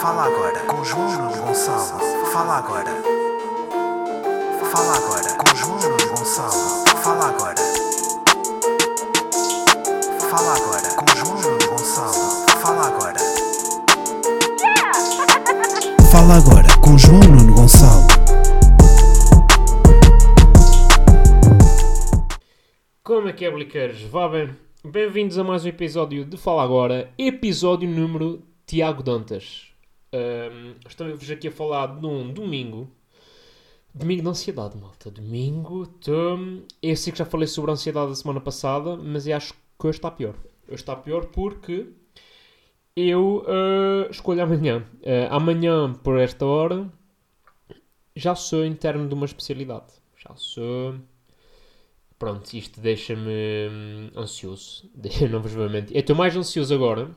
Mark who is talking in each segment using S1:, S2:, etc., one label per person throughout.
S1: Fala agora com João Gonçalo. Fala agora. Fala agora com João Gonçalo. Fala agora. Fala agora com João Gonçalo. Fala agora. Fala agora com João Nuno Gonçalo.
S2: Como é que é, bliqueiros? Vá bem? Bem-vindos a mais um episódio de Fala Agora, episódio número Tiago Dantas. Ahm, Estamos aqui a falar de um domingo. Domingo de ansiedade, malta. Domingo. Tô... Eu sei que já falei sobre a ansiedade da semana passada, mas eu acho que hoje está pior. Hoje está pior porque eu ah, escolho amanhã. Ah, amanhã, por esta hora, já sou interno de uma especialidade. Já sou. Pronto, isto deixa-me hum, ansioso. Não vos mentir. Eu estou mais ansioso agora.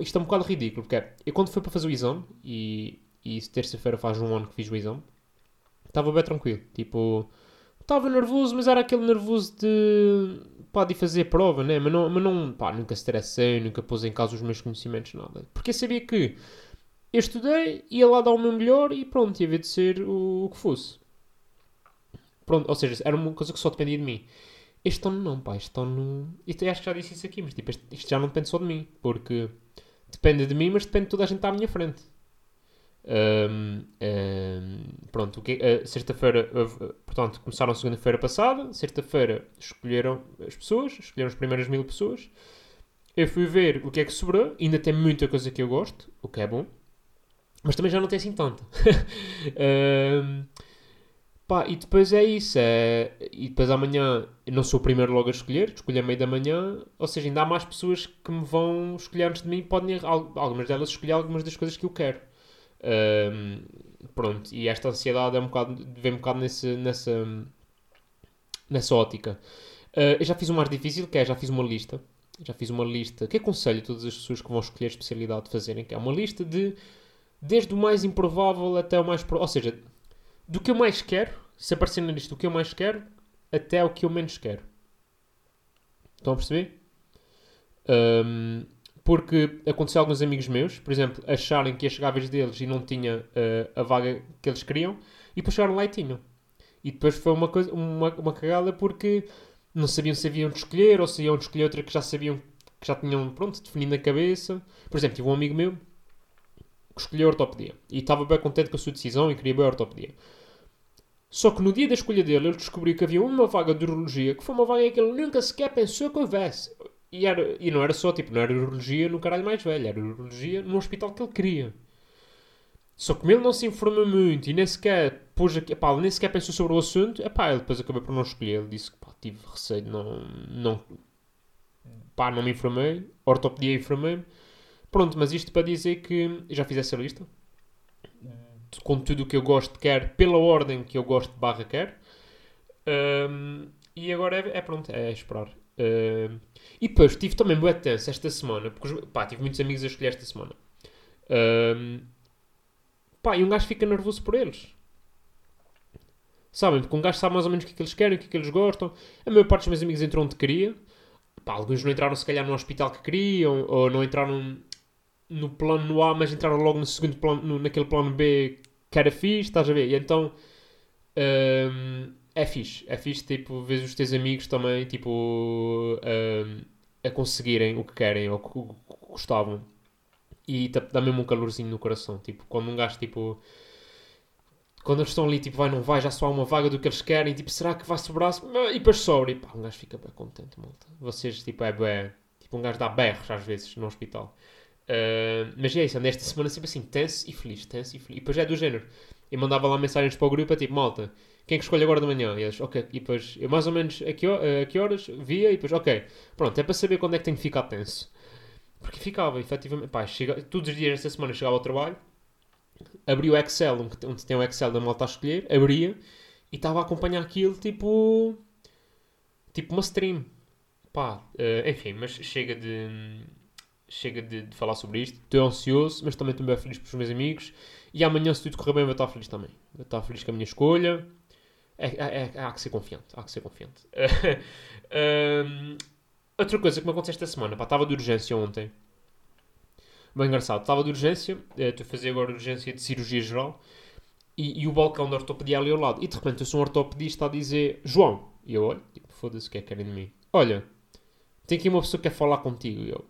S2: Isto é um bocado ridículo, porque é, eu quando fui para fazer o exame, e, e terça-feira faz um ano que fiz o exame, estava bem tranquilo. Tipo, estava nervoso, mas era aquele nervoso de, pá, de fazer prova, né? Mas não, mas não pá, nunca estressei, nunca pus em causa os meus conhecimentos, nada. Porque eu sabia que eu estudei, ia lá dar o meu melhor e pronto, ia ver de ser o, o que fosse. Pronto, ou seja, era uma coisa que só dependia de mim. Este ano não, pá, este ano... Isto, acho que já disse isso aqui, mas tipo, este- isto já não depende só de mim, porque depende de mim, mas depende de toda a gente à minha frente. Ahm, ahm, pronto, ah, sexta-feira, houve- portanto, começaram segunda-feira passada, sexta-feira escolheram as pessoas, escolheram as primeiras mil pessoas. Eu fui ver o que é que sobrou, ainda tem muita coisa que eu gosto, o que é bom, mas também já não tem assim tanto. Ahm, Pá, e depois é isso. É... E depois amanhã eu não sou o primeiro logo a escolher, escolho a meio da manhã. Ou seja, ainda há mais pessoas que me vão escolher antes de mim. Podem, al- algumas delas escolher algumas das coisas que eu quero. Ahm, pronto, e esta ansiedade é um bocado, vem um bocado nesse, nessa, nessa ótica. Ah, eu já fiz o mais difícil, que é já fiz uma lista. Já fiz uma lista que aconselho todas as pessoas que vão escolher especialidade de fazerem, que é uma lista de desde o mais improvável até o mais. Ou seja, do que eu mais quero, se aparecer na lista do que eu mais quero, até o que eu menos quero. Estão a perceber? Ahm, porque aconteceu a alguns amigos meus, por exemplo, acharem que ia chegar a vez deles e não tinha ah, a vaga que eles queriam, e depois chegaram lá e tinham. E depois foi uma, coisa, uma, uma cagada porque não sabiam se haviam de escolher ou se iam de escolher outra que já sabiam, que já tinham, pronto, definido na cabeça. Por exemplo, tive um amigo meu que escolheu ortopedia e estava bem contente com a sua decisão e queria bem a ortopedia. Só que no dia da escolha dele, ele descobriu que havia uma vaga de urologia que foi uma vaga em que ele nunca sequer pensou que houvesse. E, era, e não era só, tipo, não era urologia no caralho mais velho, era urologia no hospital que ele queria. Só que como ele não se informou muito e nem sequer pôs aqui, pá, ele nem sequer pensou sobre o assunto, epá, ele depois acabou por não escolher. Ele disse que, tive receio, não, não, pá, não me informei, ortopedia informei-me. Pronto, mas isto para dizer que já fiz essa lista com tudo o que eu gosto quer, pela ordem que eu gosto barra quer. Ahm, e agora é, é pronto, é esperar. E depois tive também bué tenso esta semana, porque pá, tive muitos amigos a escolher esta semana. Ahm, pá, e um gajo fica nervoso por eles. Sabem? Porque um gajo sabe mais ou menos o que é que eles querem, o que é que eles gostam. A maior parte dos meus amigos entrou onde queria. Pá, alguns não entraram se calhar no hospital que queriam, ou não entraram no plano A, mas entraram logo no segundo plano, no- naquele plano B que era fixe, estás a ver? E então hum, é fixe, é fixe, tipo, vês os teus amigos também, tipo, hum, a conseguirem o que querem ou o que gostavam. E dá mesmo um calorzinho no coração, tipo, quando um gajo, tipo, quando eles estão ali, tipo, vai, não vai, já só há uma vaga do que eles querem, tipo, será que vai sobrar? E depois sobra, e pá, um gajo fica bem contente, malta. Vocês, tipo, é bem, tipo, um gajo dá berros às vezes no hospital. Uh, mas é isso, andei esta semana sempre assim, tenso e feliz, tenso e feliz. E depois é do género. Eu mandava lá mensagens para o grupo, é tipo, malta, quem é que escolhe agora de manhã? E eles, ok. E depois, eu mais ou menos a que, a que horas via, e depois, ok. Pronto, é para saber quando é que tenho que ficar tenso. Porque ficava, efetivamente, pá, chega, todos os dias esta semana chegava ao trabalho, abria o Excel, onde tem o Excel da malta a escolher, abria, e estava a acompanhar aquilo, tipo, tipo uma stream. Pá, uh, enfim, mas chega de chega de, de falar sobre isto. Estou ansioso, mas também estou bem feliz pelos meus amigos. E amanhã, se tudo correr bem, vou estar feliz também. Vou estar feliz com a minha escolha. É, é- é- há que ser confiante. Há que ser confiante. Ahm, outra coisa que me aconteceu esta semana. Pá, estava de urgência ontem. Bem engraçado. Estava de urgência, eh, estou a fazer agora urgência de cirurgia geral, e, e o balcão da ortopedia ali ao lado. E de repente eu sou um ortopedista a dizer, João, e eu olho, tipo, foda-se o que é que querem de mim. Olha, tem aqui uma pessoa que quer falar contigo. E eu,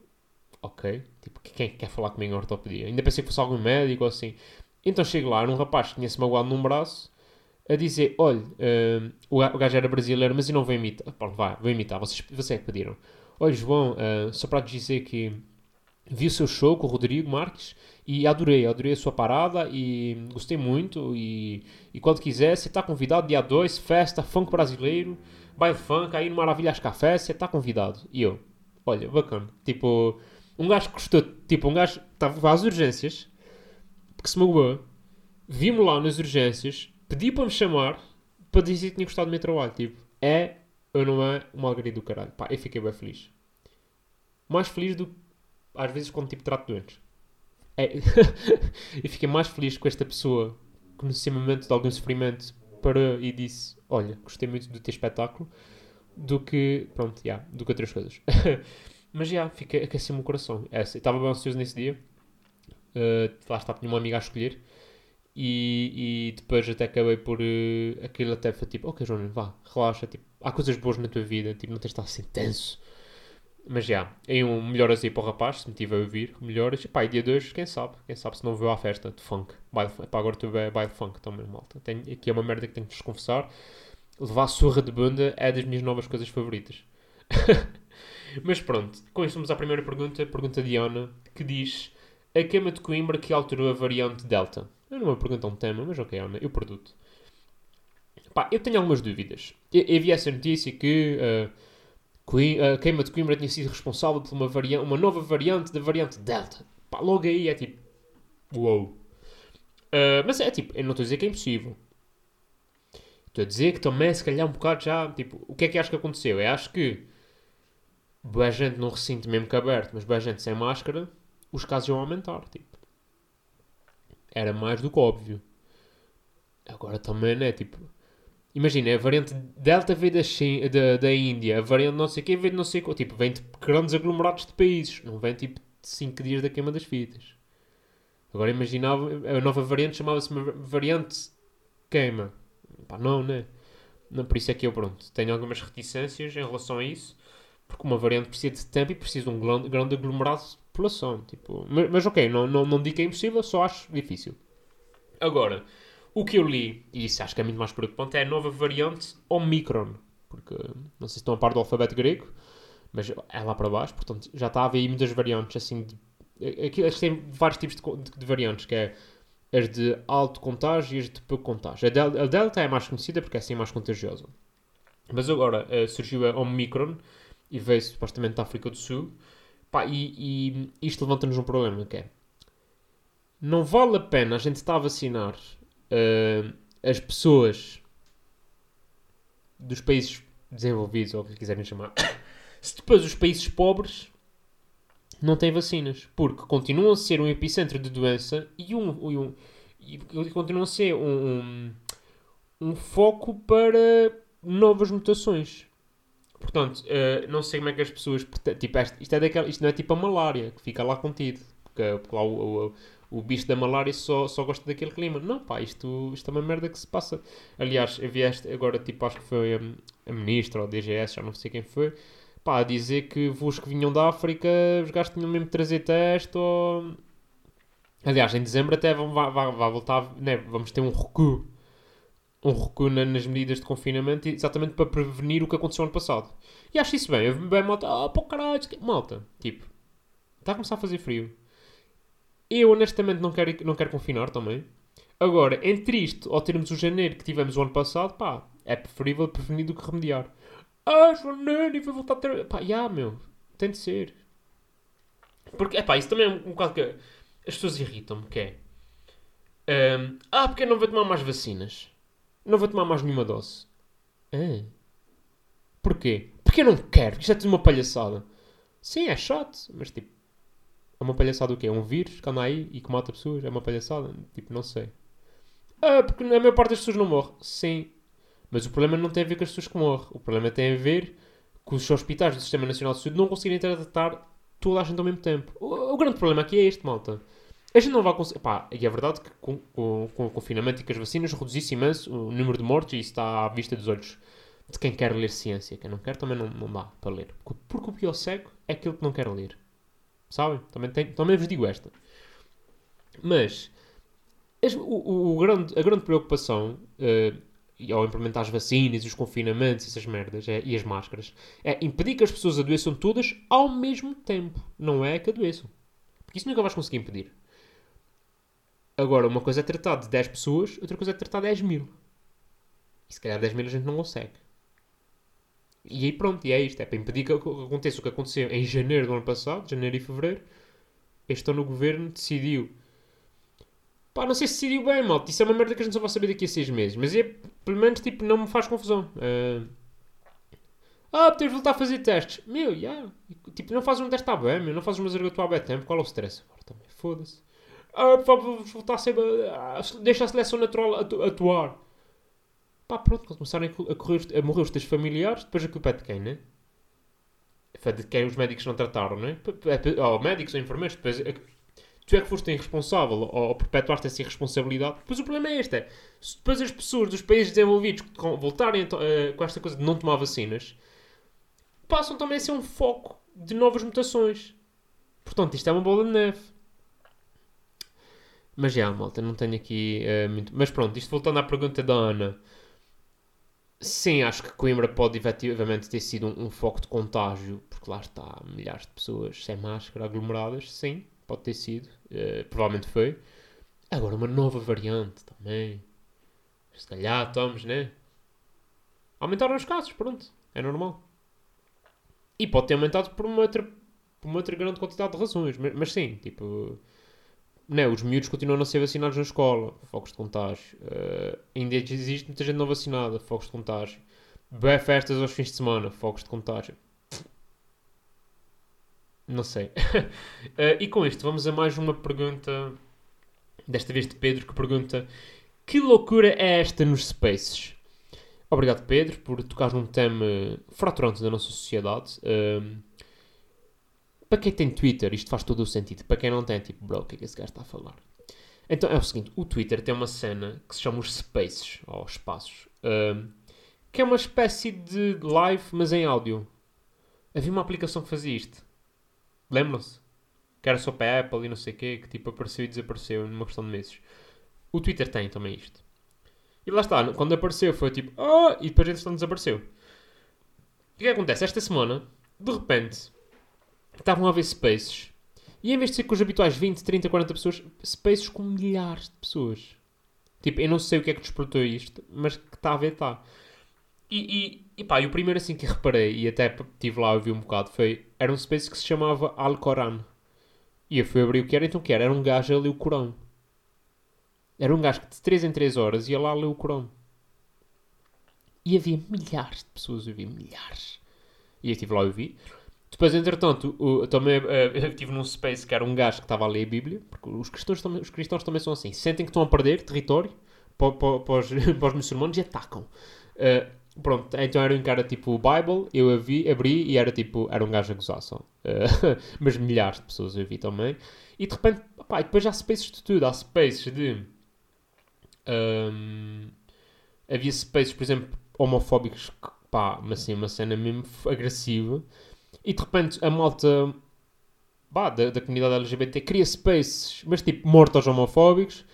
S2: ok, tipo, quem é que quer falar comigo em ortopedia? Ainda pensei que fosse algum médico ou assim. Então chego lá, era um rapaz que tinha-se magoado num braço, a dizer, olha, eh, o ga- o gajo era brasileiro, mas eu não vou imitar. Pronto, vai, vou imitar, vocês, vocês é que pediram. Olha, João, eh, só para te dizer que vi o seu show com o Rodrigo Marques e adorei, adorei a sua parada e gostei muito. E, e quando quiser, você está convidado, dia 2, festa, funk brasileiro, baile funk, aí no Maravilhas Café, você está convidado. E eu, olha, bacana. Tipo, um gajo que gostou, tipo, um gajo estava às urgências, porque se magoou, vi-me lá nas urgências, pedi para me chamar para dizer que tinha gostado do meu trabalho. Tipo, é ou não é uma alegria do caralho? Pá, eu fiquei bem feliz. Mais feliz do que às vezes quando tipo trato doentes. É, eu fiquei mais feliz com esta pessoa que nesse momento de algum sofrimento parou e disse: Olha, gostei muito do teu espetáculo, do que, pronto, yeah, do que outras coisas. Mas já, fiquei aqueceu-me o coração. Essa, eu estava bem ansioso nesse dia. Uh, lá está, tinha uma amiga a escolher. E, e depois até acabei por. Uh, aquilo até foi tipo: Ok, João, vá, relaxa. Tipo, há coisas boas na tua vida. Tipo, não tens de estar assim tenso. Mas já, em um melhoras aí para o rapaz, se me tiver a ouvir, melhoras. E pá, e dia 2, quem sabe? Quem sabe se não veio à festa de funk. Baile, pá, agora tu é baile funk também, malta. Tenho, aqui é uma merda que tenho que vos confessar. Levar surra de bunda é das minhas novas coisas favoritas. Mas pronto, com isso vamos à primeira pergunta. Pergunta de Ana, que diz: A queima de Coimbra que alterou a variante Delta? Eu não me pergunta um tema, mas ok, Ana, eu produto. Pá, eu tenho algumas dúvidas. Eu, eu vi essa notícia que. Uh, Coi- a queima de Coimbra tinha sido responsável por uma, uma nova variante da variante Delta. Pá, logo aí é tipo. Uou. Ah, mas é tipo, eu não estou a dizer que é impossível. Estou a dizer que também, se calhar, um bocado já. Tipo, o que é que acho que aconteceu? Eu acho que. Boa gente num recinto mesmo que aberto, mas boa gente sem máscara, os casos iam aumentar. Tipo. Era mais do que óbvio. Agora também, né? Tipo. Imagina, a variante Delta veio da, Chi- da, da Índia, a variante não sei quê veio de não sei qual. Tipo, vem de grandes aglomerados de países. Não vem tipo de 5 dias da queima das fitas. Agora imaginava, a nova variante chamava-se variante queima. Pá, não, né? Não, por isso é que eu, pronto, tenho algumas reticências em relação a isso. Porque uma variante precisa de tempo e precisa de um grande, aglomerado de população. Tipo, mas, mas ok, não, não, não digo que é impossível, só acho difícil. Agora, o que eu li, e isso acho que é muito mais preocupante, é a nova variante Omicron. Porque não sei se estão a par do alfabeto grego, mas é lá para baixo, portanto já está a haver muitas variantes assim. Aqui, acho vários tipos de, de- variantes, que é as de alto contágio e as de pouco contágio. A, del, a Delta é mais conhecida porque é assim mais contagiosa. Mas agora eh, surgiu a Omicron e veio supostamente da África do Sul. Pá, e, e isto levanta-nos um problema que é não vale a pena a gente estar a vacinar uh, as pessoas dos países desenvolvidos, ou o que quiserem chamar, se depois os países pobres não têm vacinas, porque continuam a ser um epicentro de doença e um, e um e continuam a ser um, um, um foco para novas mutações. Portanto, uh, não sei como é que as pessoas. Tipo, isto, é daquela, isto não é tipo a malária, que fica lá contido. Porque, porque lá o, o, o bicho da malária só, só gosta daquele clima. Não, pá, isto, isto é uma merda que se passa. Aliás, este, agora, tipo, acho que foi a, a ministra ou a DGS, já não sei quem foi, pá, a dizer que voos que vinham da África, os gajos tinham mesmo de trazer teste ou... Aliás, em dezembro até vai voltar, né, vamos ter um recuo. Um recuo na, nas medidas de confinamento exatamente para prevenir o que aconteceu ano passado. E acho isso bem. Eu bem malta, ah, pô caralho, malta, tipo, está a começar a fazer frio. Eu honestamente não quero, não quero confinar também. Agora, entre isto ou termos o janeiro que tivemos o ano passado, pá, é preferível prevenir do que remediar. Ah, janeiro e vai voltar a ter. Pá, já, yeah, meu, tem de ser. Porque, é pá, isso também é um, um bocado que as pessoas irritam-me, que é. Um, ah, porque não vou tomar mais vacinas. Não vou tomar mais nenhuma dose. Ah. Porquê? Porque eu não quero. Isto é tudo uma palhaçada. Sim, é chato, mas tipo. É uma palhaçada o quê? É um vírus que anda aí e que mata pessoas? É uma palhaçada? Tipo, não sei. Ah, porque a maior parte das pessoas não morre. Sim. Mas o problema não tem a ver com as pessoas que morrem. O problema tem a ver com os hospitais do Sistema Nacional de Saúde não conseguirem tratar toda a gente ao mesmo tempo. O, o grande problema aqui é este, malta. A gente não vai conseguir. Pá, e é verdade que com, com, com o confinamento e com as vacinas reduzisse imenso o número de mortes e isso está à vista dos olhos de quem quer ler ciência. Quem não quer também não, não dá para ler. Porque, o pior cego é aquele que não quer ler. Sabem? Também, tem, também vos digo esta. Mas as- o, o- grande, a grande preocupação e ao implementar as vacinas os confinamentos essas merdas é- e as máscaras é impedir que as pessoas adoeçam todas ao mesmo tempo. Não é que adoeçam. Porque isso nunca vais conseguir impedir. Agora, uma coisa é tratar de 10 pessoas, outra coisa é tratar de 10 mil. E se calhar 10 mil a gente não consegue. E aí pronto, e é isto. É para impedir que ac- aconteça o que aconteceu em janeiro do ano passado, janeiro e fevereiro. Este ano o governo decidiu. Pá, não sei se decidiu bem, mal. Isso é uma merda que a gente só vai saber daqui a 6 meses. Mas é, pelo menos, tipo, não me faz confusão. Ah, ah, tens de voltar a fazer testes. Meu, já. Tipo, não fazes um teste à bem. Não fazes uma zargatua à bem tempo. Qual é o stress? Agora também, foda-se. Ah, ah, deixa a seleção natural atu- atuar. Pá, pronto, quando começarem a co- a, correr, a morrer os teus familiares, depois a culpa é de quem, né? Foi de quem os médicos não trataram, né? É Ou médicos ou enfermeiros, depois é tu é que foste irresponsável ou, perpetuaste essa irresponsabilidade. Depois o problema é este: é, se depois as pessoas dos países desenvolvidos voltarem eh, com esta coisa de não tomar vacinas, passam também a ser um foco de novas mutações. Portanto, isto é uma bola de neve. Mas já, malta, não tenho aqui eh, muito. Mas pronto, isto voltando à pergunta da Ana. Sim, acho que Coimbra pode efetivamente ter sido um, um foco de contágio, porque lá está milhares de pessoas sem máscara aglomeradas. Sim, pode ter sido. eh, provavelmente foi. Agora, uma nova variante também. Se calhar estamos, né? Aumentaram os casos, pronto. É normal. E pode ter aumentado por uma outra, por uma outra grande quantidade de razões. Mas, mas sim, tipo. Né, os miúdos continuam a não ser vacinados na escola, focos de contágio. Eh, ainda existe muita gente não vacinada, focos de contágio. Bem festas aos fins de semana, focos de contágio. Não sei. Eh, e com isto, vamos a mais uma pergunta. Desta vez de Pedro, que pergunta: Que loucura é esta nos Spaces? Obrigado, Pedro, por tocar num tema fraturante da nossa sociedade. Ehm, para quem tem Twitter, isto faz todo o sentido. Para quem não tem, tipo, bro, o que é que esse gajo está a falar? Então é o seguinte: o Twitter tem uma cena que se chama os Spaces, ou espaços, ehm, que é uma espécie de live, mas em áudio. Havia uma aplicação que fazia isto. Lembram-se? Que era só para a Apple e não sei o quê, que tipo apareceu e desapareceu numa questão de meses. O Twitter tem também isto. E lá está, quando apareceu foi tipo, ah, e depois entretanto desapareceu. O que é que acontece? Esta semana, de repente, estavam a ver spaces. E em vez de ser com os habituais 20, 30, 40 pessoas, spaces com milhares de pessoas. Tipo, eu não sei o que é que despertou isto, mas que está a ver, está. E, e, e pá, e o primeiro assim que reparei, e até estive lá a ouvir um bocado, foi, era um space que se chamava Al-Coran. E eu fui abrir o que era, então o que era? Era um gajo a ler o Corão. Era um gajo que de 3 em 3 horas ia lá ler o Corão. E havia milhares de pessoas a ouvir, milhares. E eu estive lá a ouvir. Depois, entretanto, o- também eh, eu estive num space que era um gajo que estava a ler a Bíblia, porque os cristãos também, os cristãos também são assim. Sentem que estão a perder território para, os, muçulmanos e atacam. Eh, pronto, então era um cara tipo Bible, eu a vi, abri e era tipo, era um gajo a gozar só. Eh, mas milhares de pessoas eu vi também. E de repente, pá, e depois há spaces de tudo. Há spaces de. Ahm, havia spaces, por exemplo, homofóbicos, pá, mas assim, uma cena mesmo agressiva. E de repente a malta pá, da, da comunidade LGBT cria spaces, mas tipo, mortos homofóbicos.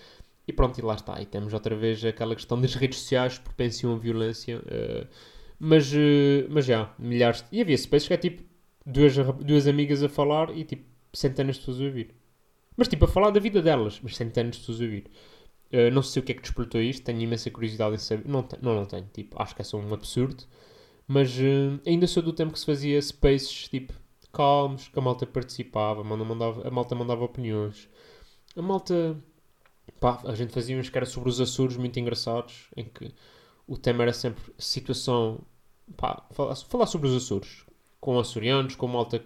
S2: E pronto, e lá está. E temos outra vez aquela questão das redes sociais, propensão à violência. eh, mas, eh, mas já, milhares. E havia spaces que é tipo duas, duas amigas a falar e tipo centenas de pessoas a ouvir. Mas tipo, a falar da vida delas, mas centenas de pessoas a ouvir. Uh, não sei o que é que despertou isto, tenho imensa curiosidade em saber. Não, não, não tenho, tipo, acho que é só um absurdo. Mas uh, ainda sou do tempo que se fazia spaces, tipo, calmos, que a malta participava, a malta mandava, a malta mandava opiniões. A malta, pá, a gente fazia uns que era sobre os Açores muito engraçados, em que o tema era sempre situação, pá, falar, falar sobre os Açores, com açorianos, com malta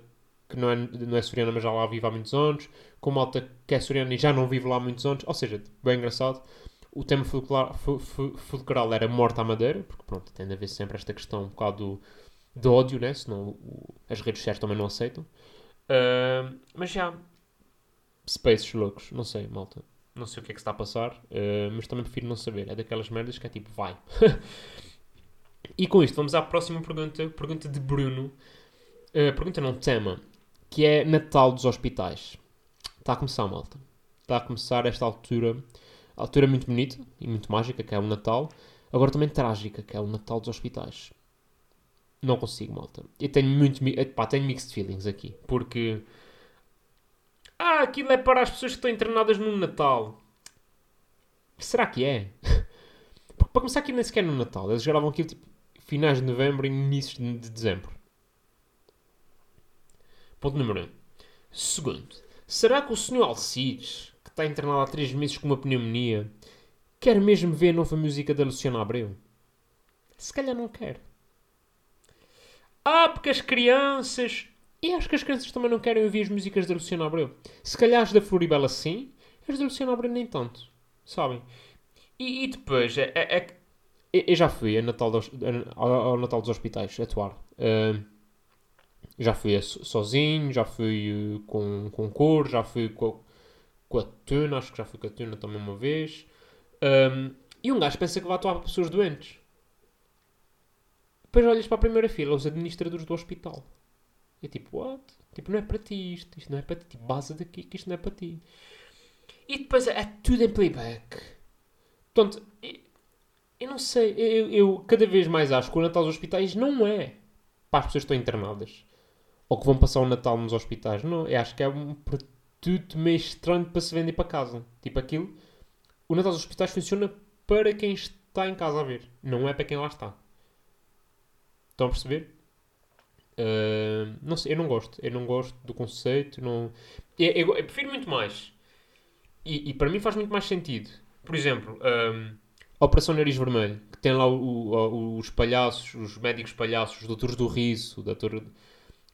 S2: que não é, não é açoriana, mas já lá vive há muitos anos, com malta que é açoriana e já não vive lá há muitos anos, ou seja, bem engraçado. O tema folcloral era morta à madeira, porque pronto, tem de haver sempre esta questão um bocado do- de ódio, né? senão o- as redes sociais também não aceitam. Uh, mas já. Spaces loucos. Não sei, malta. Não sei o que é que está a passar. Uh, mas também prefiro não saber. É daquelas merdas que é tipo, vai. e com isto, vamos à próxima pergunta. Pergunta de Bruno. Uh, pergunta não, tema. Que é Natal dos Hospitais. Está a começar, malta. Está a começar esta altura. Altura muito bonita e muito mágica, que é o Natal. Agora também trágica, que é o Natal dos Hospitais. Não consigo, malta. Eu tenho muito. Pá, tenho mixed feelings aqui. Porque. Ah, aquilo é para as pessoas que estão internadas no Natal. Será que é? Porque para começar, aquilo nem sequer no Natal. Eles gravavam aquilo tipo finais de novembro e inícios de dezembro. Ponto número 1. Um. Segundo, será que o Sr. Alcides, está internado há 3 meses com uma pneumonia, quer mesmo ver a nova música da Luciana Abreu? Se calhar não quer. Ah, porque as crianças. E acho que as crianças também não querem ouvir as músicas da Luciana Abreu. Se calhar as da Floribela sim, as da Luciana Abreu nem tanto. Sabem? E, e depois, é, é, é, eu já fui a Natal dos, ao, ao, Natal dos Hospitais atuar. Uh, já fui sozinho, já fui uh, com, com cor, já fui com, com a Tuna, acho que já fui com a Tuna também uma vez. Um, e um gajo pensa que vai atuar para pessoas doentes. Depois olhas para a primeira fila, os administradores do hospital. E é tipo, what? Tipo, não é para ti isto, isto não é para ti. Tipo, base daqui que isto não é para ti. E depois é tudo em playback. Portanto, eu não sei, eu, eu cada vez mais acho que o Natal dos hospitais não é para as pessoas que estão internadas. Ou que vão passar o Natal nos hospitais. Não, eu acho que é um produto meio estranho para se vender para casa. Tipo aquilo. O Natal dos hospitais funciona para quem está em casa a ver. Não é para quem lá está. Estão a perceber? Uh, não sei, eu não gosto. Eu não gosto do conceito. Não... Eu, eu, eu prefiro muito mais. E, e, para mim faz muito mais sentido. Por exemplo, um, a Operação Nariz Vermelho, que tem lá o, o, os palhaços, os médicos palhaços, os doutores do riso, doutor,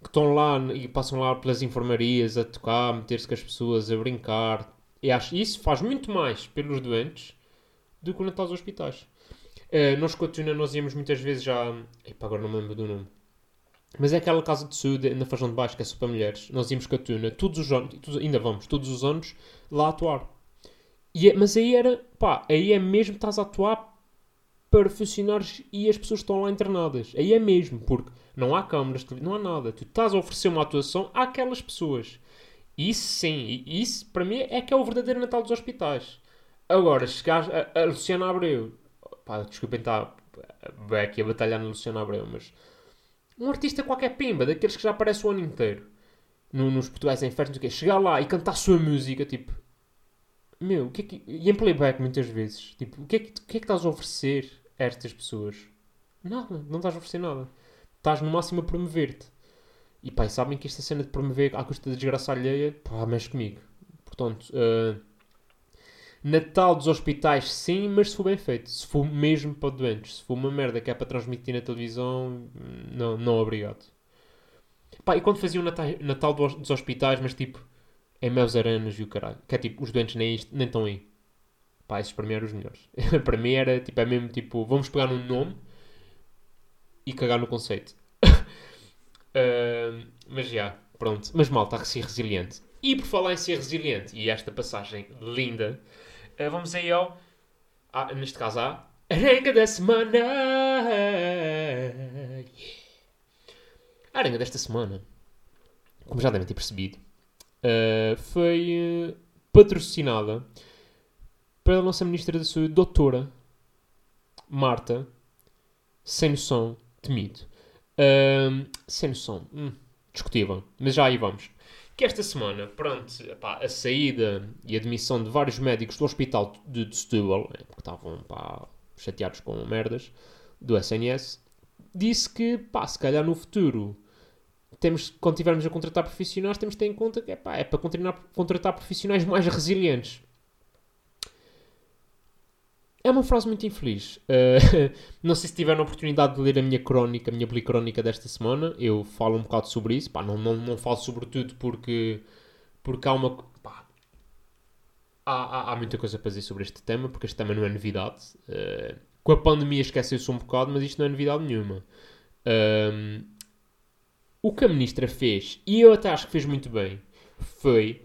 S2: que estão lá e passam lá pelas enfermarias a tocar, a meter-se com as pessoas, a brincar. E acho isso faz muito mais pelos doentes do que o Natal dos hospitais. Uh, nós com a Tuna, nós íamos muitas vezes já. Epa, agora não me lembro do nome. Mas é aquela casa de saúde na Fajão de Baixo, que é só para mulheres. Nós íamos com a Tuna, todos os anos, todos, ainda vamos, todos os anos, lá atuar. E é, mas aí era, pá, aí é mesmo estás a atuar para funcionários e as pessoas estão lá internadas. Aí é mesmo, porque não há câmaras, não há nada. Tu estás a oferecer uma atuação àquelas pessoas. Isso sim, isso para mim é que é o verdadeiro Natal dos hospitais. Agora, chegares a, a Luciana Abreu, pá, desculpem estar aqui a batalhar no Luciano Abreu, mas um artista qualquer pimba, daqueles que já aparece o ano inteiro no, nos Portugais em festas, que chegar lá e cantar a sua música, tipo, meu, o que é que, e em playback muitas vezes, tipo, o que, é que, o que é que estás a oferecer estas pessoas? Nada, não estás a oferecer nada. Estás no máximo a promover-te. E pá, e sabem que esta cena de promover à custa da desgraça alheia, pá, mexe comigo. Portanto, uh, Natal dos hospitais, sim, mas se for bem feito. Se for mesmo para doentes. Se for uma merda que é para transmitir na televisão, não, não obrigado. Pá, e quando faziam Natal, Natal dos hospitais, mas tipo, em meus arenas e o caralho. Que é tipo, os doentes nem, nem estão aí. Pá, esses para mim eram os melhores. para mim era, tipo, é mesmo tipo, vamos pegar num nome e cagar no conceito. uh, mas já, pronto. Mas mal, está a ser resiliente. E por falar em ser resiliente, e esta passagem linda Uh, vamos aí ao. Ah, neste caso, à Arenga da Semana. Yeah. A arenga desta semana, como já devem ter percebido, uh, foi uh, patrocinada pela nossa Ministra da Saúde, Doutora Marta Sem Noção Temido. Uh, sem noção, hum, discutível, mas já aí vamos que esta semana, pronto, epá, a saída e a admissão de vários médicos do hospital de, de Setúbal, né, porque estavam pá, chateados com merdas, do SNS, disse que, pá, se calhar no futuro, temos, quando tivermos a contratar profissionais, temos de ter em conta que epá, é para contratar profissionais mais resilientes. É uma frase muito infeliz. Uh, não sei se tiveram a oportunidade de ler a minha crónica, a minha policrónica desta semana. Eu falo um bocado sobre isso. Pá, não, não, não falo sobre tudo porque, porque há uma. Pá, há, há, há, muita coisa para dizer sobre este tema, porque este tema não é novidade. Uh, com a pandemia esqueceu-se um bocado, mas isto não é novidade nenhuma. Uh, O que a ministra fez, e eu até acho que fez muito bem, foi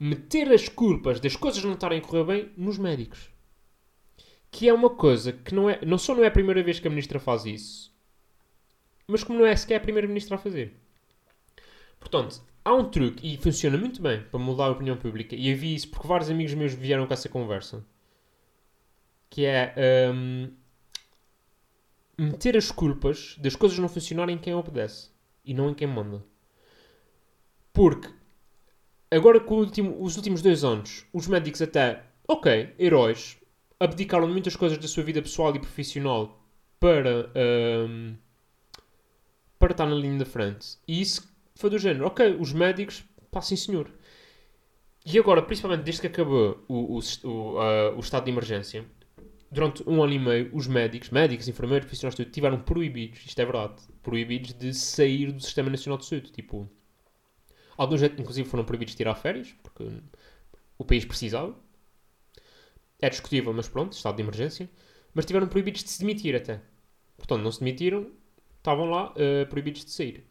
S2: meter as culpas das coisas não estarem a correr bem nos médicos. Que é uma coisa que não é, não só não é a primeira vez que a ministra faz isso, mas como não é sequer a primeira ministra a fazer. Portanto, há um truque e funciona muito bem para mudar a opinião pública. E eu vi isso porque vários amigos meus vieram com essa conversa. Que é hum, meter as culpas das coisas não funcionarem em quem obedece e não em quem manda. Porque agora com último, os últimos dois anos, os médicos até, ok, heróis, abdicaram de muitas coisas da sua vida pessoal e profissional para, hum, para estar na linha da frente. E isso foi do género, ok, os médicos, pá, sim senhor. E agora, principalmente desde que acabou o, o, o, uh, o estado de emergência, durante um ano e meio, os médicos, médicos, enfermeiros, profissionais de saúde, tiveram proibidos, isto é verdade, proibidos de sair do Sistema Nacional de Saúde. Tipo, alguns, inclusive, foram proibidos de tirar férias, porque o país precisava. É discutível, mas pronto, estado de emergência. Mas tiveram proibidos de se demitir até. Portanto, não se demitiram, estavam lá uh, proibidos de sair.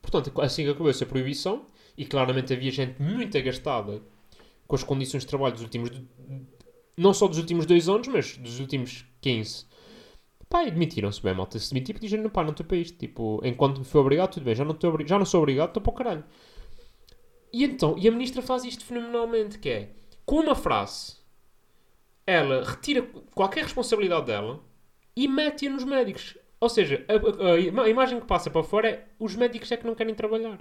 S2: Portanto, assim que acabou essa proibição, e claramente havia gente muito agastada com as condições de trabalho dos últimos. Não só dos últimos dois anos, mas dos últimos 15. Pá, e demitiram-se bem, malta. Se demitir, dizem, pá, não estou para isto. Tipo, enquanto me foi obrigado, tudo bem, já não, estou, já não sou obrigado, estou para o caralho. E então, e a ministra faz isto fenomenalmente, que é, com uma frase, ela retira qualquer responsabilidade dela e mete-a nos médicos. Ou seja, a, a, a, imagem que passa para fora é os médicos é que não querem trabalhar.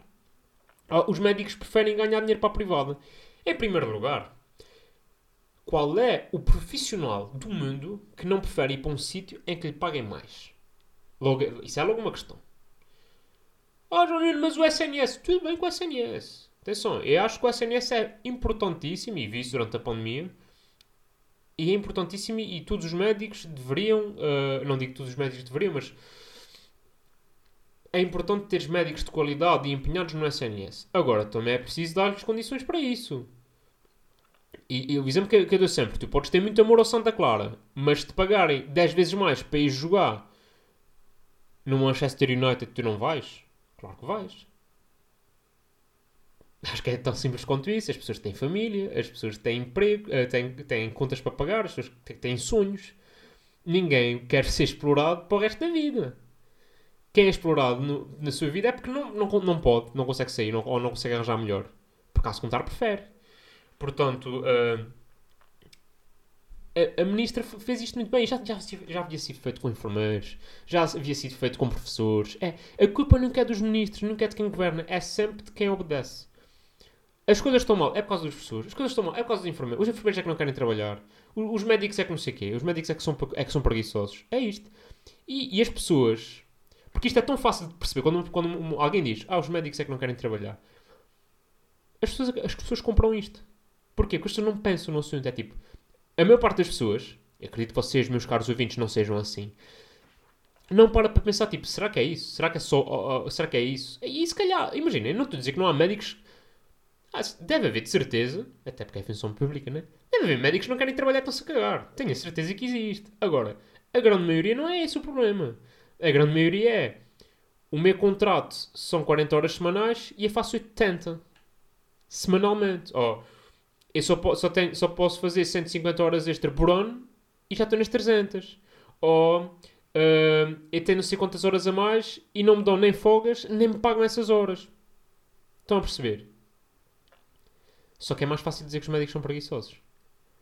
S2: Os médicos preferem ganhar dinheiro para a privada. Em primeiro lugar, qual é o profissional do mundo que não prefere ir para um sítio em que lhe paguem mais? Logo, isso é logo uma questão. Ah, João mas o SNS, tudo bem com o SNS. Atenção, eu acho que o SNS é importantíssimo e vi isso durante a pandemia e é importantíssimo e todos os médicos deveriam, uh, não digo todos os médicos deveriam, mas é importante teres médicos de qualidade e empenhados no SNS. Agora, também é preciso dar-lhes condições para isso. E, e o exemplo que, que eu dou sempre, tu podes ter muito amor ao Santa Clara, mas te pagarem 10 vezes mais para ir jogar no Manchester United, tu não vais? Claro que vais. Acho que é tão simples quanto isso. As pessoas têm família, as pessoas têm emprego, eh, têm, têm contas para pagar, as pessoas têm sonhos. Ninguém quer ser explorado para o resto da vida. Quem é explorado no, na sua vida é porque não, não, não pode, não consegue sair não, ou não consegue arranjar melhor. Por caso contar, prefere. Portanto, uh, a, a, ministra fez isto muito bem. Já, já, já havia sido feito com enfermeiros, já havia sido feito com professores. É, a culpa nunca é dos ministros, nunca é de quem governa, é sempre de quem obedece. As coisas estão mal, é por causa dos professores. As coisas estão mal, é por causa dos enfermeiros. Os enfermeiros é que não querem trabalhar. Os médicos é que não sei o quê. Os médicos é que são, é que são preguiçosos. É isto. E, e as pessoas... Porque isto é tão fácil de perceber. Quando, quando alguém diz, ah, os médicos é que não querem trabalhar. As pessoas, as pessoas compram isto. Porquê? Porque as pessoas não pensam no assunto. É tipo... A maior parte das pessoas... Acredito que vocês, meus caros ouvintes, não sejam assim não para para pensar, tipo, será que é isso? Será que é só. Uh, uh, será que é isso? E se calhar, imagina, eu não estou a dizer que não há médicos ah, deve haver de certeza, até porque é função pública, né? Deve haver médicos que não querem trabalhar para se cagar. Tenho a certeza que existe. Agora, a grande maioria não é esse o problema. A grande maioria é o meu contrato são 40 horas semanais e eu faço 80 semanalmente. Oh, eu só, só, tenho, só posso fazer 150 horas extra por ano e já estou nas 300. Ou uh, eu tenho não sei quantas horas a mais e não me dão nem folgas nem me pagam essas horas. Estão a perceber? Só que é mais fácil dizer que os médicos são preguiçosos.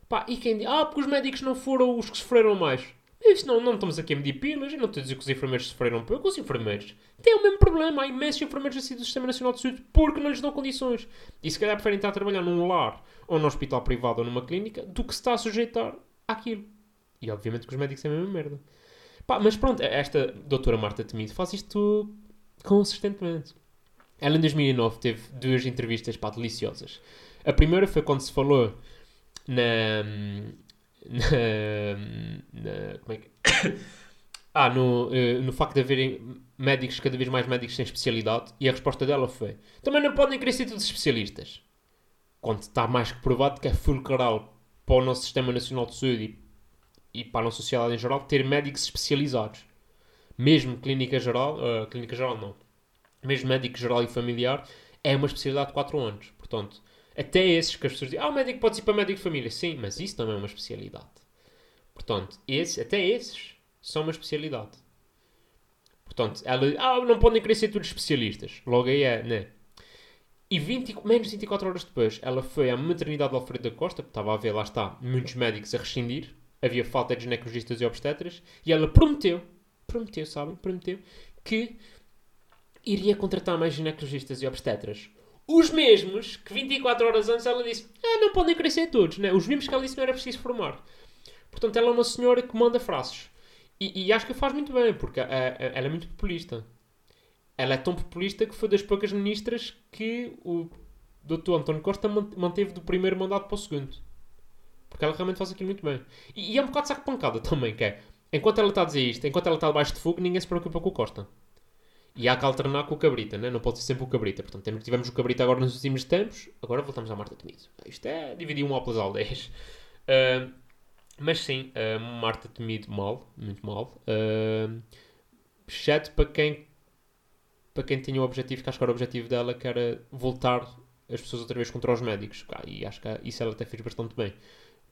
S2: Pá, e quem diz, ah, porque os médicos não foram os que sofreram mais. Isso não, não estamos aqui a medir pilas, eu não estou a dizer que os enfermeiros sofreram pouco, os enfermeiros têm o mesmo problema. Há imensos enfermeiros assim do Sistema Nacional de Saúde porque não lhes dão condições. E se calhar preferem estar a trabalhar num lar, ou num hospital privado, ou numa clínica, do que se está a sujeitar àquilo. E obviamente que os médicos é a mesma merda. Pá, mas pronto, esta doutora Marta Temido faz isto consistentemente. Ela em 2009 teve duas entrevistas pá, deliciosas. A primeira foi quando se falou na. na, na é ah, no, uh, no facto de haverem médicos, cada vez mais médicos sem especialidade, e a resposta dela foi: também não podem querer ser todos especialistas. Quando está mais que provado que é fulcral para o nosso Sistema Nacional de Saúde e, e para a nossa sociedade em geral ter médicos especializados. Mesmo clínica geral, uh, clínica geral não, mesmo médico geral e familiar, é uma especialidade de 4 anos. Portanto, até esses que as pessoas dizem, ah, o médico pode ir para médico de família. Sim, mas isso também é uma especialidade. Portanto, esse, até esses são uma especialidade. Portanto, ela, ah, não podem querer ser todos especialistas. Logo aí é, né? E 20, menos de 24 horas depois, ela foi à maternidade de Alfredo da Costa, porque estava a ver, lá está, muitos médicos a rescindir, havia falta de ginecologistas e obstetras, e ela prometeu, prometeu, sabem, prometeu, que iria contratar mais ginecologistas e obstetras. Os mesmos que 24 horas antes ela disse, ah, não podem crescer todos, né? Os mesmos que ela disse não era preciso formar. Portanto, ela é uma senhora que manda frases. E, e acho que faz muito bem, porque a, a, ela é muito populista. Ela é tão populista que foi das poucas ministras que o Dr. António Costa manteve do primeiro mandato para o segundo. Porque ela realmente faz aquilo muito bem. E, e é um bocado saco pancada também, que é... Enquanto ela está a dizer isto, enquanto ela está debaixo de fogo, ninguém se preocupa com o Costa. E há que alternar com o Cabrita, né? não pode ser sempre o Cabrita. Portanto, tivemos o Cabrita agora nos últimos tempos, agora voltamos à Marta Temido. Isto é dividir um pelas aldeias. Uh, mas sim, uh, Marta Temido mal, muito mal. Uh, para quem, para quem tinha o objetivo, que acho que era o objetivo dela, que era voltar as pessoas outra vez contra os médicos. Ah, e acho que isso ela até fez bastante bem.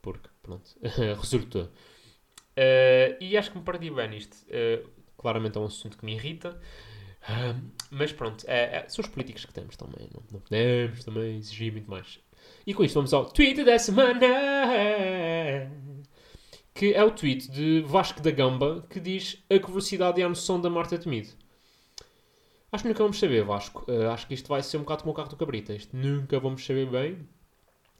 S2: Porque, pronto, resultou. Uh, e acho que me perdi bem nisto. Uh, claramente é um assunto que me irrita. Mas pronto, é, é, são os políticos que temos também. Não, não podemos também exigir muito mais. E com isto vamos ao tweet da semana que é o tweet de Vasco da Gamba que diz a que velocidade é a noção da Marta Temido. Acho que nunca vamos saber, Vasco. Uh, acho que isto vai ser um bocado como o carro do Cabrita. Isto nunca vamos saber bem.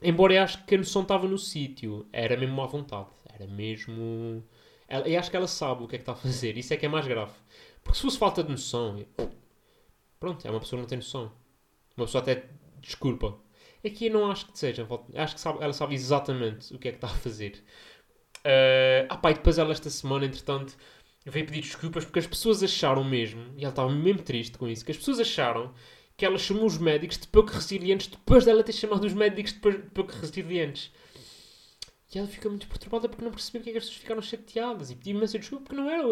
S2: Embora eu acho que a noção estava no sítio. Era mesmo à vontade. Era mesmo... Ela, acho que ela sabe o que é que está a fazer. Isso é que é mais grave. Porque se fosse falta de noção... Pronto, é uma pessoa que não tem noção. Uma pessoa até desculpa. Aqui eu não acho que seja. Acho que sabe, ela sabe exatamente o que é que está a fazer. Uh, ah pá, e depois ela esta semana, entretanto, veio pedir desculpas porque as pessoas acharam mesmo, e ela estava mesmo triste com isso, que as pessoas acharam que ela chamou os médicos de pouco resilientes depois dela ter chamado os médicos de pouco resilientes. E ela fica muito perturbada porque não percebeu porque é que as pessoas ficaram chateadas e pediu imensa desculpa porque não era.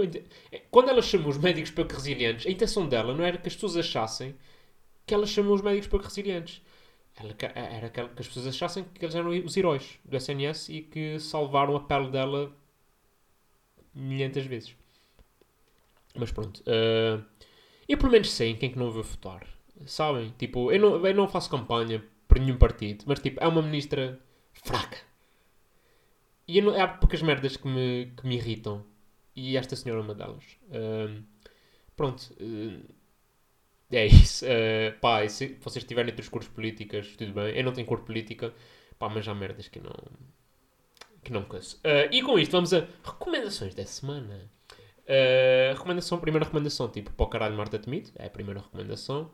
S2: Quando ela chamou os médicos pouco resilientes, a intenção dela não era que as pessoas achassem que ela chamou os médicos pouco resilientes. Ela, era que as pessoas achassem que eles eram os heróis do SNS e que salvaram a pele dela milhentas vezes. Mas pronto. Uh, eu pelo menos sei em quem que não vou votar. Sabem? Tipo, eu não, eu não faço campanha por nenhum partido, mas tipo, é uma ministra fraca. E não, há poucas merdas que me, que me irritam. E esta senhora é uma delas. Uh, pronto. Uh, é isso. Uh, pá, se vocês tiverem outras cores políticas, tudo bem. Eu não tenho cor política, pá, mas há merdas que não. que não canso. Uh, e com isto, vamos a recomendações da semana. Recomendação, primeira recomendação, tipo, para o caralho Marta Temido, é a primeira recomendação.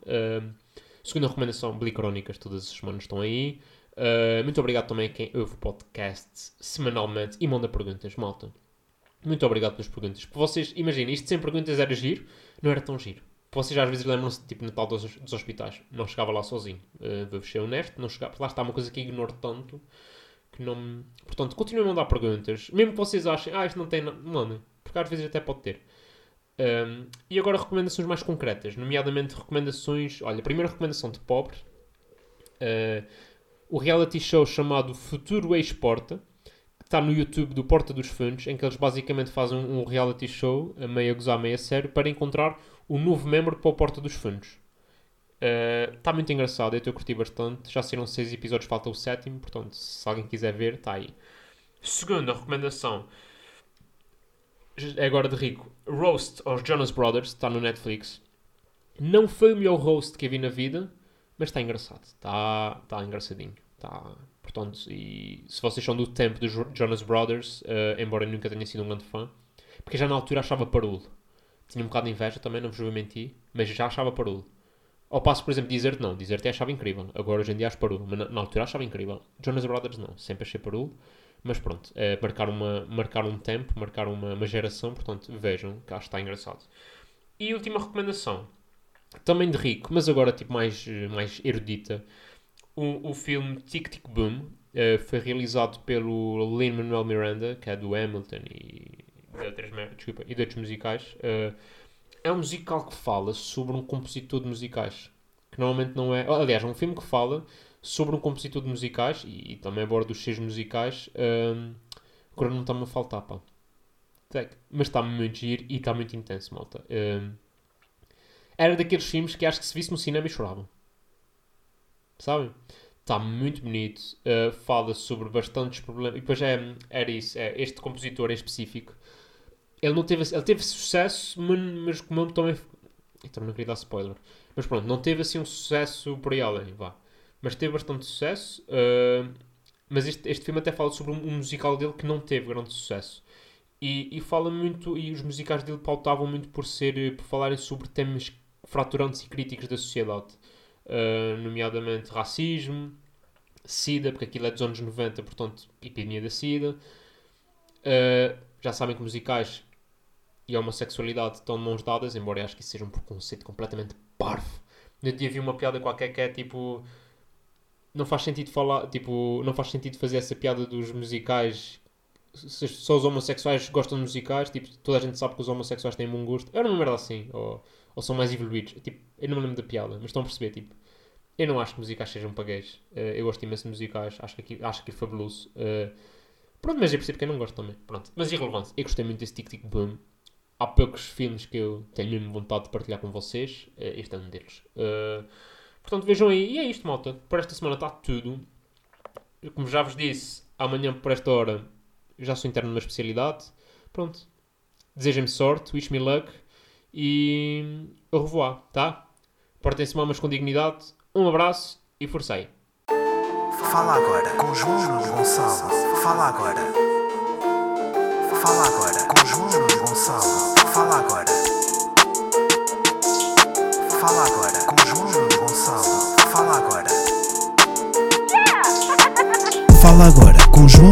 S2: Segunda recomendação, Bli Crónicas, todas as semanas estão aí. Uh, muito obrigado também a quem ouve o podcast semanalmente e manda perguntas, malta. Muito obrigado pelas perguntas. Porque vocês, imaginem, isto sem perguntas era giro, não era tão giro. Vocês às vezes lembram-se, tipo, Natal dos, dos hospitais. Não chegava lá sozinho. Uh, vou ser honesto, não chegava. Lá está uma coisa que ignoro tanto que não. Portanto, continuem a mandar perguntas. Mesmo que vocês achem, ah, isto não tem. Não, porque às vezes até pode ter. Um, e agora recomendações mais concretas, nomeadamente recomendações. Olha, primeira recomendação de pobre: uh, o reality show chamado Futuro Ex-Porta, que está no YouTube do Porta dos Fundos, em que eles basicamente fazem um, um reality show, a meio a gozar, meio a sério, para encontrar o novo membro para o Porta dos Fundos. Está uh, muito engraçado, eu curtir bastante. Já saíram seis episódios, falta o sétimo, portanto, se alguém quiser ver, está aí. Segunda recomendação, é agora de rico: Roast aos Jonas Brothers, está no Netflix. Não foi o melhor roast que eu vi na vida, mas está engraçado, está, está engraçadinho. Está, portanto, e se vocês são do tempo dos Jonas Brothers, uh, embora eu nunca tenha sido um grande fã, porque já na altura achava parolo tinha um bocado de inveja também, não vos vou mentir, mas já achava parolo. Ao passo, por exemplo, dizer-te não, dizer-te achava incrível. Agora hoje em dia acho parolo, mas na, na, altura achava incrível. Jonas Brothers não, sempre achei parolo. Mas pronto, é marcar, uma, marcar um tempo, marcar uma, uma geração, portanto, vejam que acho que está engraçado. E última recomendação, também de rico, mas agora tipo mais, mais erudita, o, o filme Tic Tic Boom uh, foi realizado pelo Lin-Manuel Miranda, que é do Hamilton e de desculpa, e de outros musicais. Uh, é um musical que fala sobre um compositor de musicais. Que normalmente não é. Aliás, é um filme que fala sobre um compositor de musicais e, e também aborda os seus musicais. Um, agora não está-me a faltar, pá. Mas está muito giro e está muito intenso, malta. Um, era daqueles filmes que acho que se visse no cinema e choravam. Sabem? Está muito bonito. Uh, fala sobre bastantes problemas. E depois é, era isso. É, este compositor em específico. Ele não teve, ele teve sucesso, mas, mas como eu também. Então não queria dar spoiler. Mas pronto, não teve assim um sucesso por aí além. Vá. Mas teve bastante sucesso. Uh, mas este, este filme até fala sobre um, um, musical dele que não teve grande sucesso. E, e fala muito. E os musicais dele pautavam muito por ser. por falarem sobre temas fraturantes e críticos da sociedade uh, nomeadamente racismo, SIDA, porque aquilo é dos anos 90, portanto, epidemia da SIDA. Uh, já sabem que musicais e a homossexualidade estão de mãos dadas, embora eu acho que isso seja um preconceito completamente parvo. No dia vi uma piada qualquer que é tipo. Não faz sentido falar, tipo, não faz sentido fazer essa piada dos musicais. Se só os homossexuais gostam de musicais, tipo, toda a gente sabe que os homossexuais têm bom gosto. Era uma merda assim, ou ou são mais evoluídos. Tipo, eu não me lembro da piada, mas estão a perceber, tipo, eu não acho que musicais sejam para gays. Uh, eu gosto imenso de musicais, acho que acho que é fabuloso. Uh, pronto, mas eu percebo quem não gosta também. Pronto, mas irrelevante. Eu gostei muito desse Tic Tic Boom. Há poucos filmes que eu tenho mesmo vontade de partilhar com vocês. Uh, este é um deles. portanto, vejam aí. E é isto, malta. Por esta semana está tudo. Como já vos disse, amanhã por esta hora já sou interno numa especialidade. Pronto. Desejem-me sorte, wish me luck e au revoir, tá? Portem-se mamas com dignidade, um abraço e forcei.
S1: Fala agora com João Gonçalo. Fala agora. Fala agora com João Gonçalo. Fala agora. Fala agora com João Gonçalo. Fala agora. Fala agora com João